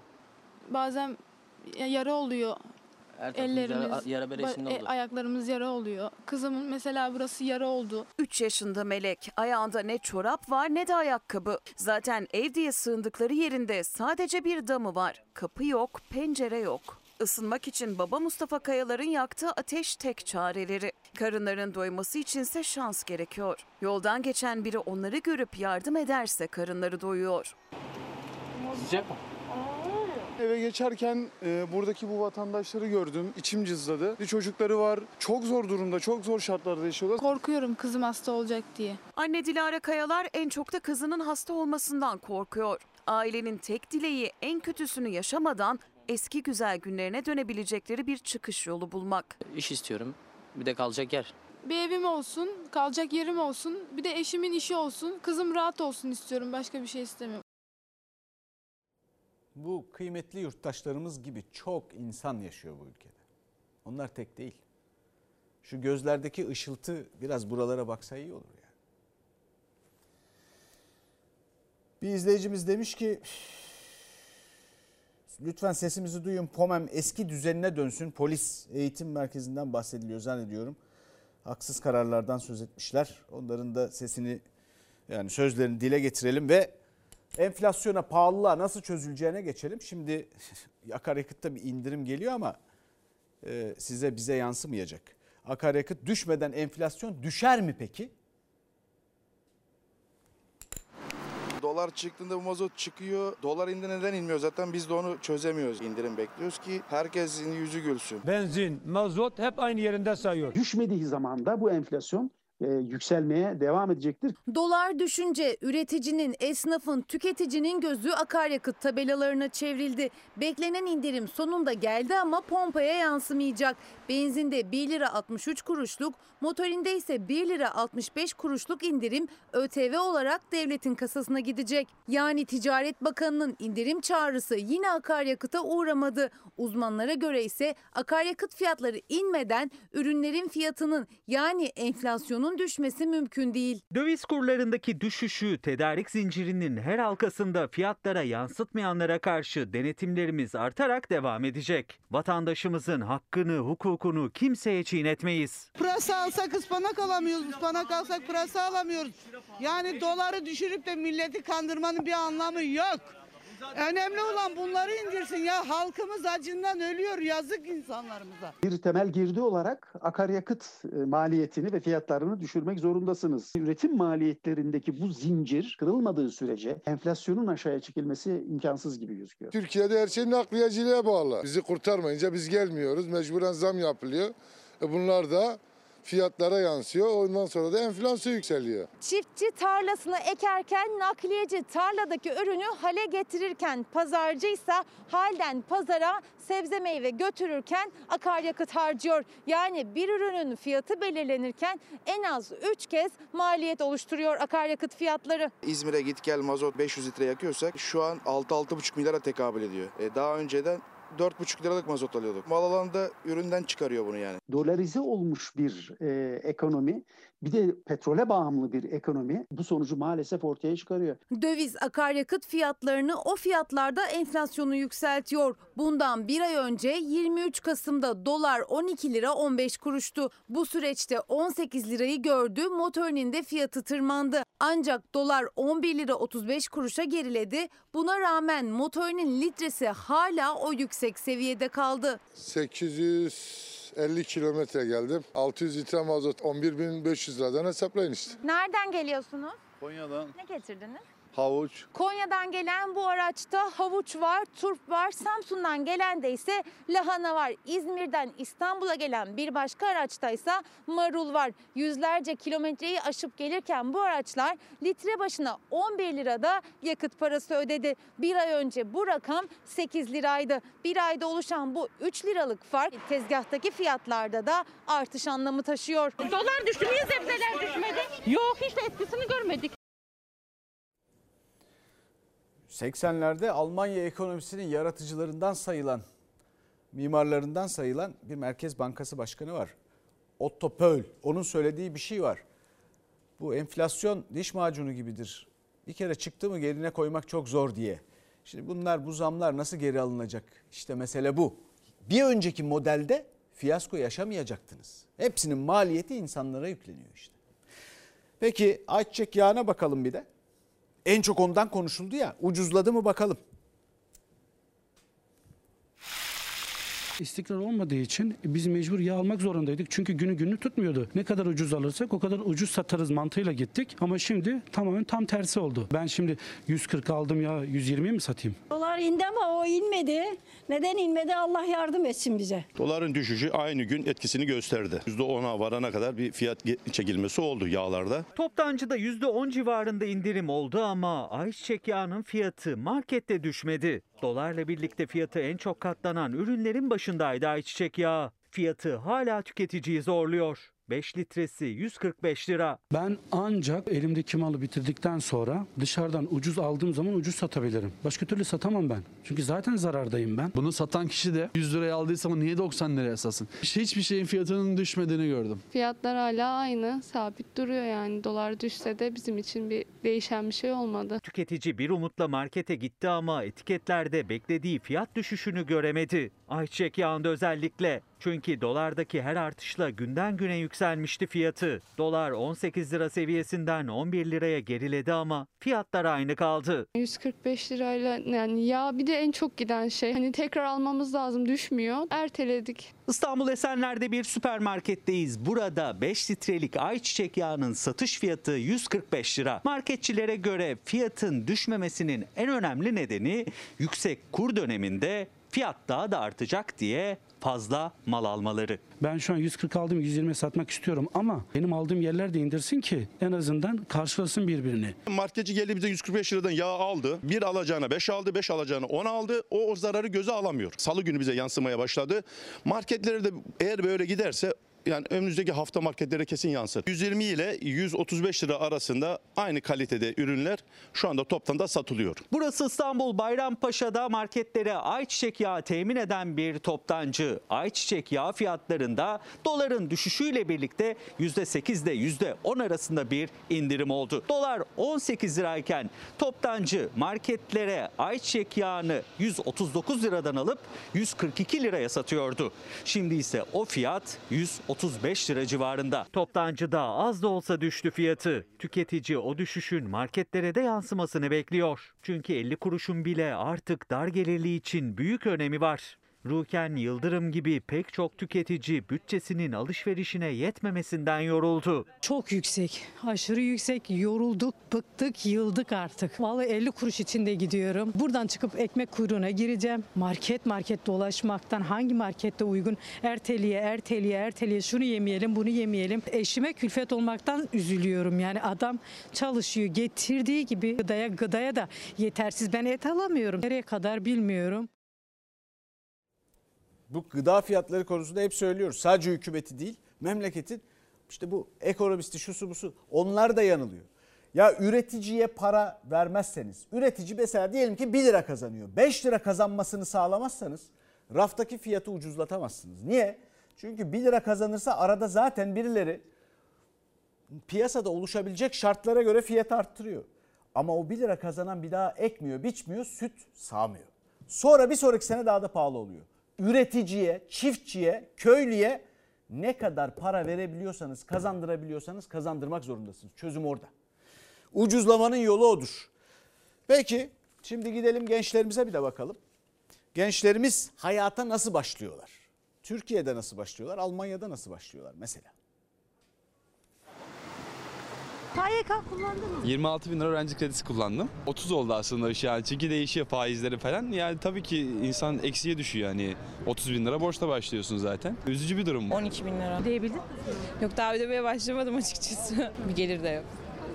Bazen yara oluyor. Her Ellerimiz, yara, yara beresinde ba- e, oldu. ayaklarımız yara oluyor. Kızımın mesela burası yara oldu. 3 yaşında Melek. Ayağında ne çorap var ne de ayakkabı. Zaten ev diye sığındıkları yerinde sadece bir damı var. Kapı yok, pencere yok. Isınmak için baba Mustafa Kayalar'ın yaktığı ateş tek çareleri. Karınların doyması içinse şans gerekiyor. Yoldan geçen biri onları görüp yardım ederse karınları doyuyor. Sıcak mı? Eve geçerken e, buradaki bu vatandaşları gördüm. İçim cızladı. Bir çocukları var. Çok zor durumda, çok zor şartlarda yaşıyorlar. Korkuyorum kızım hasta olacak diye. Anne Dilara Kayalar en çok da kızının hasta olmasından korkuyor. Ailenin tek dileği en kötüsünü yaşamadan eski güzel günlerine dönebilecekleri bir çıkış yolu bulmak. İş istiyorum. Bir de kalacak yer. Bir evim olsun, kalacak yerim olsun, bir de eşimin işi olsun, kızım rahat olsun istiyorum. Başka bir şey istemiyorum. Bu kıymetli yurttaşlarımız gibi çok insan yaşıyor bu ülkede. Onlar tek değil. Şu gözlerdeki ışıltı biraz buralara baksa iyi olur yani. Bir izleyicimiz demiş ki lütfen sesimizi duyun POMEM eski düzenine dönsün. Polis eğitim merkezinden bahsediliyor zannediyorum. Haksız kararlardan söz etmişler. Onların da sesini yani sözlerini dile getirelim ve enflasyona, pahalılığa nasıl çözüleceğine geçelim. Şimdi akaryakıtta bir indirim geliyor ama e, size bize yansımayacak. Akaryakıt düşmeden enflasyon düşer mi peki? Dolar çıktığında bu mazot çıkıyor. Dolar indi neden inmiyor? Zaten biz de onu çözemiyoruz. İndirim bekliyoruz ki herkesin yüzü gülsün. Benzin, mazot hep aynı yerinde sayıyor. Düşmediği zaman da bu enflasyon e, yükselmeye devam edecektir. Dolar düşünce üreticinin, esnafın, tüketicinin gözü akaryakıt tabelalarına çevrildi. Beklenen indirim sonunda geldi ama pompaya yansımayacak. Benzinde 1 lira 63 kuruşluk, motorinde ise 1 lira 65 kuruşluk indirim ÖTV olarak devletin kasasına gidecek. Yani Ticaret Bakanı'nın indirim çağrısı yine akaryakıta uğramadı. Uzmanlara göre ise akaryakıt fiyatları inmeden ürünlerin fiyatının yani enflasyonun düşmesi mümkün değil. Döviz kurlarındaki düşüşü tedarik zincirinin her halkasında fiyatlara yansıtmayanlara karşı denetimlerimiz artarak devam edecek. Vatandaşımızın hakkını, hukukunu kimseye çiğnetmeyiz. Pırasa alsak ıspanak alamıyoruz, ıspanak alsak pırasa alamıyoruz. Yani doları düşürüp de milleti kandırmanın bir anlamı yok. Önemli olan bunları indirsin ya halkımız acından ölüyor yazık insanlarımıza. Bir temel girdi olarak akaryakıt e, maliyetini ve fiyatlarını düşürmek zorundasınız. Üretim maliyetlerindeki bu zincir kırılmadığı sürece enflasyonun aşağıya çekilmesi imkansız gibi gözüküyor. Türkiye'de her şey nakliyeciliğe bağlı. Bizi kurtarmayınca biz gelmiyoruz. Mecburen zam yapılıyor. E bunlar da fiyatlara yansıyor. Ondan sonra da enflasyon yükseliyor. Çiftçi tarlasını ekerken nakliyeci tarladaki ürünü hale getirirken pazarcı ise halden pazara sebze meyve götürürken akaryakıt harcıyor. Yani bir ürünün fiyatı belirlenirken en az 3 kez maliyet oluşturuyor akaryakıt fiyatları. İzmir'e git gel mazot 500 litre yakıyorsak şu an 6-6,5 milyara tekabül ediyor. E, daha önceden 4,5 liralık mazot alıyorduk. Mal alanı da üründen çıkarıyor bunu yani. Dolarize olmuş bir e, ekonomi bir de petrole bağımlı bir ekonomi bu sonucu maalesef ortaya çıkarıyor. Döviz akaryakıt fiyatlarını o fiyatlarda enflasyonu yükseltiyor. Bundan bir ay önce 23 Kasım'da dolar 12 lira 15 kuruştu. Bu süreçte 18 lirayı gördü motorinin de fiyatı tırmandı. Ancak dolar 11 lira 35 kuruşa geriledi. Buna rağmen motorinin litresi hala o yüksek seviyede kaldı. 850 kilometre geldim. 600 litre mazot 11.500 liradan hesaplayın işte. Nereden geliyorsunuz? Konya'dan Ne getirdiniz? Havuç, Konya'dan gelen bu araçta havuç var, turp var. Samsun'dan gelen de ise lahana var. İzmir'den İstanbul'a gelen bir başka araçta ise marul var. Yüzlerce kilometreyi aşıp gelirken bu araçlar litre başına 11 lirada yakıt parası ödedi. Bir ay önce bu rakam 8 liraydı. Bir ayda oluşan bu 3 liralık fark tezgahtaki fiyatlarda da artış anlamı taşıyor. Dolar düştü. Niye sebzeler düşmedi? Yok hiç de etkisini görmedik. 80'lerde Almanya ekonomisinin yaratıcılarından sayılan, mimarlarından sayılan bir Merkez Bankası Başkanı var. Otto Pöll. Onun söylediği bir şey var. Bu enflasyon diş macunu gibidir. Bir kere çıktı mı yerine koymak çok zor diye. Şimdi bunlar bu zamlar nasıl geri alınacak? İşte mesele bu. Bir önceki modelde fiyasko yaşamayacaktınız. Hepsinin maliyeti insanlara yükleniyor işte. Peki ayçiçek yağına bakalım bir de. En çok ondan konuşuldu ya. Ucuzladı mı bakalım. İstikrar olmadığı için biz mecbur yağ almak zorundaydık. Çünkü günü günü tutmuyordu. Ne kadar ucuz alırsak o kadar ucuz satarız mantığıyla gittik. Ama şimdi tamamen tam tersi oldu. Ben şimdi 140 aldım ya 120'ye mi satayım? Dolar indi ama o inmedi. Neden inmedi? Allah yardım etsin bize. Doların düşüşü aynı gün etkisini gösterdi. %10'a varana kadar bir fiyat çekilmesi oldu yağlarda. Toptancıda %10 civarında indirim oldu ama ayçiçek yağının fiyatı markette düşmedi. Dolarla birlikte fiyatı en çok katlanan ürünlerin başındaydı ayçiçek yağı. Fiyatı hala tüketiciyi zorluyor. 5 litresi 145 lira. Ben ancak elimdeki malı bitirdikten sonra dışarıdan ucuz aldığım zaman ucuz satabilirim. Başka türlü satamam ben. Çünkü zaten zarardayım ben. Bunu satan kişi de 100 liraya aldıysa ama niye 90 liraya satsın? Hiçbir şeyin fiyatının düşmediğini gördüm. Fiyatlar hala aynı, sabit duruyor yani. Dolar düşse de bizim için bir değişen bir şey olmadı. Tüketici bir umutla markete gitti ama etiketlerde beklediği fiyat düşüşünü göremedi. Ayçiçek yağında özellikle. Çünkü dolardaki her artışla günden güne yükselmişti fiyatı. Dolar 18 lira seviyesinden 11 liraya geriledi ama fiyatlar aynı kaldı. 145 lirayla yani yağ bir de en çok giden şey. Hani tekrar almamız lazım düşmüyor. Erteledik. İstanbul Esenler'de bir süpermarketteyiz. Burada 5 litrelik ayçiçek yağının satış fiyatı 145 lira. Marketçilere göre fiyatın düşmemesinin en önemli nedeni yüksek kur döneminde Fiyat daha da artacak diye fazla mal almaları. Ben şu an 140 aldım 120 satmak istiyorum ama benim aldığım yerler de indirsin ki en azından karşılasın birbirini. Marketçi geldi bize 145 liradan yağ aldı. Bir alacağına 5 aldı, 5 alacağına 10 aldı. O, o zararı göze alamıyor. Salı günü bize yansımaya başladı. Marketlere de eğer böyle giderse yani önümüzdeki hafta marketlere kesin yansır. 120 ile 135 lira arasında aynı kalitede ürünler şu anda toptan satılıyor. Burası İstanbul Bayrampaşa'da marketlere ayçiçek yağı temin eden bir toptancı. Ayçiçek yağı fiyatlarında doların düşüşüyle birlikte %8 ile %10 arasında bir indirim oldu. Dolar 18 lirayken toptancı marketlere ayçiçek yağını 139 liradan alıp 142 liraya satıyordu. Şimdi ise o fiyat 135 lira civarında. Toptancıda az da olsa düştü fiyatı. Tüketici o düşüşün marketlere de yansımasını bekliyor. Çünkü 50 kuruşun bile artık dar gelirli için büyük önemi var. Ruken Yıldırım gibi pek çok tüketici bütçesinin alışverişine yetmemesinden yoruldu. Çok yüksek, aşırı yüksek. Yorulduk, bıktık, yıldık artık. Vallahi 50 kuruş içinde gidiyorum. Buradan çıkıp ekmek kuyruğuna gireceğim. Market market dolaşmaktan hangi markette uygun? Erteliye, erteliye, erteliye şunu yemeyelim, bunu yemeyelim. Eşime külfet olmaktan üzülüyorum. Yani adam çalışıyor, getirdiği gibi gıdaya gıdaya da yetersiz. Ben et alamıyorum. Nereye kadar bilmiyorum. Bu gıda fiyatları konusunda hep söylüyoruz. Sadece hükümeti değil, memleketin işte bu ekonomisti şusu busu onlar da yanılıyor. Ya üreticiye para vermezseniz, üretici mesela diyelim ki 1 lira kazanıyor. 5 lira kazanmasını sağlamazsanız raftaki fiyatı ucuzlatamazsınız. Niye? Çünkü 1 lira kazanırsa arada zaten birileri piyasada oluşabilecek şartlara göre fiyatı arttırıyor. Ama o 1 lira kazanan bir daha ekmiyor, biçmiyor, süt sağmıyor. Sonra bir sonraki sene daha da pahalı oluyor. Üreticiye, çiftçiye, köylüye ne kadar para verebiliyorsanız, kazandırabiliyorsanız kazandırmak zorundasınız. Çözüm orada. Ucuzlamanın yolu odur. Peki şimdi gidelim gençlerimize bir de bakalım. Gençlerimiz hayata nasıl başlıyorlar? Türkiye'de nasıl başlıyorlar? Almanya'da nasıl başlıyorlar mesela? KYK kullandın mı? 26 bin lira öğrenci kredisi kullandım. 30 oldu aslında şu an çünkü değişiyor faizleri falan. Yani tabii ki insan eksiye düşüyor yani 30 bin lira borçla başlıyorsun zaten. Üzücü bir durum. 12 bin lira. Ödeyebildin mi? Yok daha ödemeye başlamadım açıkçası. bir gelir de yok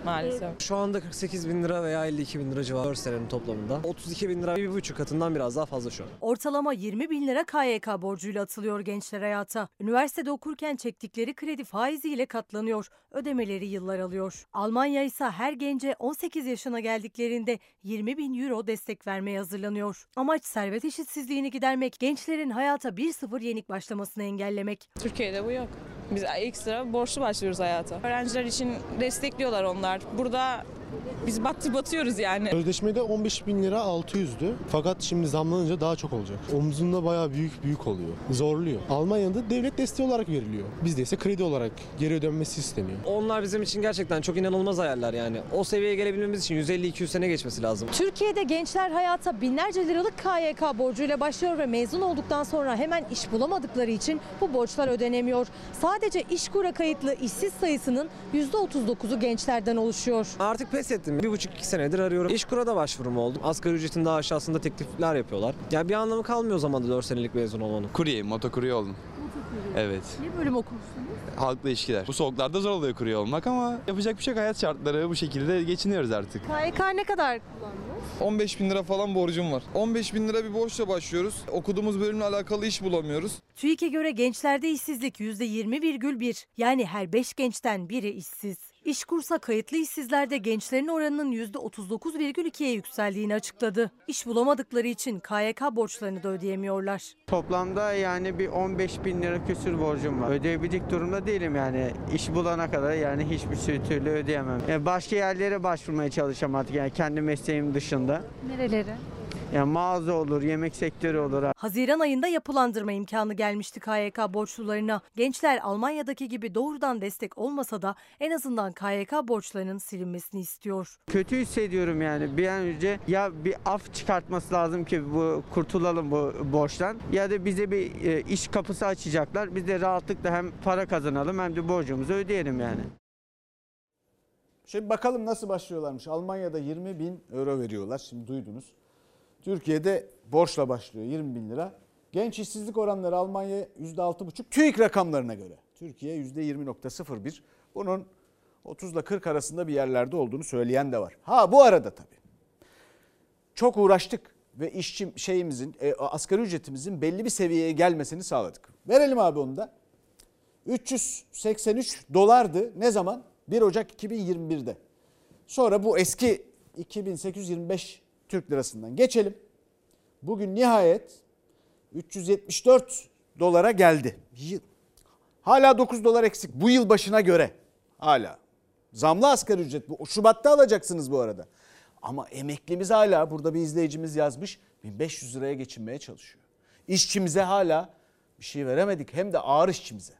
maalesef. Şu anda 48 bin lira veya 52 bin lira civarı 4 senenin toplamında. 32 bin lira bir buçuk katından biraz daha fazla şu an. Ortalama 20 bin lira KYK borcuyla atılıyor gençler hayata. Üniversitede okurken çektikleri kredi faiziyle katlanıyor. Ödemeleri yıllar alıyor. Almanya ise her gence 18 yaşına geldiklerinde 20 bin euro destek vermeye hazırlanıyor. Amaç servet eşitsizliğini gidermek, gençlerin hayata 1-0 yenik başlamasını engellemek. Türkiye'de bu yok. Biz ekstra borçlu başlıyoruz hayata. Öğrenciler için destekliyorlar onlar. Burada biz battı batıyoruz yani. Sözleşmede 15 bin lira 600'dü. Fakat şimdi zamlanınca daha çok olacak. Omzunda bayağı büyük büyük oluyor. Zorluyor. Almanya'da devlet desteği olarak veriliyor. Bizde ise kredi olarak geri ödenmesi isteniyor. Onlar bizim için gerçekten çok inanılmaz hayaller yani. O seviyeye gelebilmemiz için 150-200 sene geçmesi lazım. Türkiye'de gençler hayata binlerce liralık KYK borcuyla başlıyor ve mezun olduktan sonra hemen iş bulamadıkları için bu borçlar ödenemiyor. Sadece İşkur'a kayıtlı işsiz sayısının %39'u gençlerden oluşuyor. Artık pes ettim. Bir buçuk iki senedir arıyorum. İşkur'a da başvurum oldu. Asgari ücretin daha aşağısında teklifler yapıyorlar. Yani bir anlamı kalmıyor o zaman da 4 senelik mezun olmanın. Kurye, motokurye oldum. Evet. Ne bölüm okumuşsunuz? Halkla ilişkiler. Bu soğuklarda zor oluyor kurye olmak ama yapacak bir şey yok. Hayat şartları bu şekilde geçiniyoruz artık. KYK ne kadar kullandınız? 15 bin lira falan borcum var. 15 bin lira bir borçla başlıyoruz. Okuduğumuz bölümle alakalı iş bulamıyoruz. TÜİK'e göre gençlerde işsizlik %20,1 yani her 5 gençten biri işsiz. İşkursa kayıtlı işsizlerde gençlerin oranının %39,2'ye yükseldiğini açıkladı. İş bulamadıkları için KYK borçlarını da ödeyemiyorlar. Toplamda yani bir 15 bin lira küsür borcum var. Ödeyebilecek durumda değilim yani. İş bulana kadar yani hiçbir şey türlü ödeyemem. Yani başka yerlere başvurmaya çalışacağım artık yani kendi mesleğim dışında. Nereleri? Yani mağaza olur, yemek sektörü olur. Haziran ayında yapılandırma imkanı gelmişti KYK borçlularına. Gençler Almanya'daki gibi doğrudan destek olmasa da en azından KYK borçlarının silinmesini istiyor. Kötü hissediyorum yani bir an önce ya bir af çıkartması lazım ki bu kurtulalım bu borçtan ya da bize bir e, iş kapısı açacaklar. Biz de rahatlıkla hem para kazanalım hem de borcumuzu ödeyelim yani. Şimdi bakalım nasıl başlıyorlarmış. Almanya'da 20 bin euro veriyorlar. Şimdi duydunuz. Türkiye'de borçla başlıyor 20 bin lira. Genç işsizlik oranları Almanya %6,5 TÜİK rakamlarına göre. Türkiye %20,01. Bunun 30 ile 40 arasında bir yerlerde olduğunu söyleyen de var. Ha bu arada tabii. Çok uğraştık ve işçi şeyimizin e, asgari ücretimizin belli bir seviyeye gelmesini sağladık. Verelim abi onu da. 383 dolardı. Ne zaman? 1 Ocak 2021'de. Sonra bu eski 2825 Türk lirasından geçelim. Bugün nihayet 374 dolara geldi. Hala 9 dolar eksik bu yıl başına göre. Hala. Zamlı asgari ücret bu. Şubat'ta alacaksınız bu arada. Ama emeklimiz hala burada bir izleyicimiz yazmış 1500 liraya geçinmeye çalışıyor. İşçimize hala bir şey veremedik hem de ağır işçimize.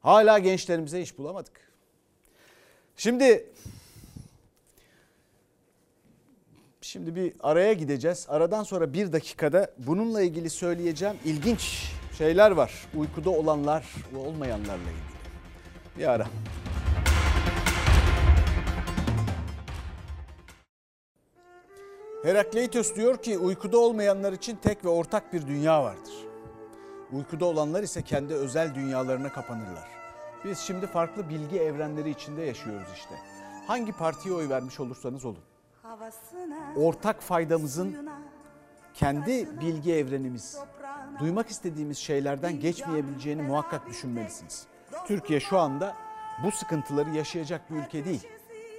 Hala gençlerimize iş bulamadık. Şimdi Şimdi bir araya gideceğiz. Aradan sonra bir dakikada bununla ilgili söyleyeceğim ilginç şeyler var. Uykuda olanlar ve olmayanlarla ilgili. Bir ara. Herakleitos diyor ki uykuda olmayanlar için tek ve ortak bir dünya vardır. Uykuda olanlar ise kendi özel dünyalarına kapanırlar. Biz şimdi farklı bilgi evrenleri içinde yaşıyoruz işte. Hangi partiye oy vermiş olursanız olun. Ortak faydamızın kendi bilgi evrenimiz, duymak istediğimiz şeylerden geçmeyebileceğini muhakkak düşünmelisiniz. Türkiye şu anda bu sıkıntıları yaşayacak bir ülke değil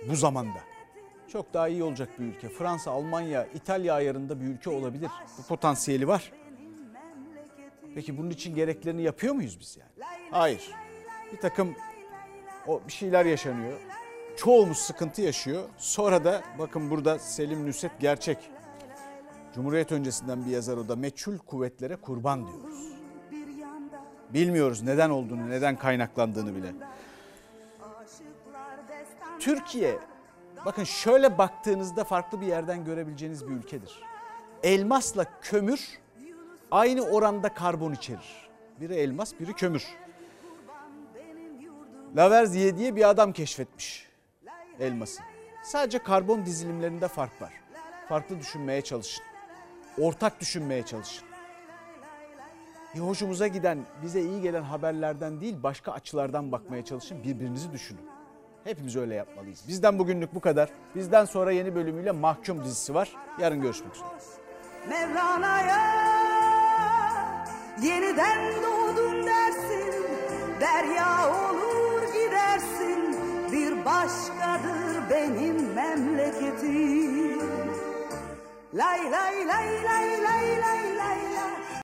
bu zamanda. Çok daha iyi olacak bir ülke. Fransa, Almanya, İtalya ayarında bir ülke olabilir. Bu potansiyeli var. Peki bunun için gereklerini yapıyor muyuz biz yani? Hayır. Bir takım o bir şeyler yaşanıyor. Çoğumuz sıkıntı yaşıyor. Sonra da bakın burada Selim Nusret gerçek. Cumhuriyet öncesinden bir yazar o da meçhul kuvvetlere kurban diyoruz. Bilmiyoruz neden olduğunu, neden kaynaklandığını bile. Türkiye bakın şöyle baktığınızda farklı bir yerden görebileceğiniz bir ülkedir. Elmasla kömür aynı oranda karbon içerir. Biri elmas, biri kömür. Laverzier diye bir adam keşfetmiş elması. Sadece karbon dizilimlerinde fark var. Farklı düşünmeye çalışın. Ortak düşünmeye çalışın. Bir hoşumuza giden, bize iyi gelen haberlerden değil başka açılardan bakmaya çalışın. Birbirinizi düşünün. Hepimiz öyle yapmalıyız. Bizden bugünlük bu kadar. Bizden sonra yeni bölümüyle Mahkum dizisi var. Yarın görüşmek üzere. Mevlana'ya yeniden doğdun dersin Derya olur başkadır benim memleketim. Lay lay lay lay lay lay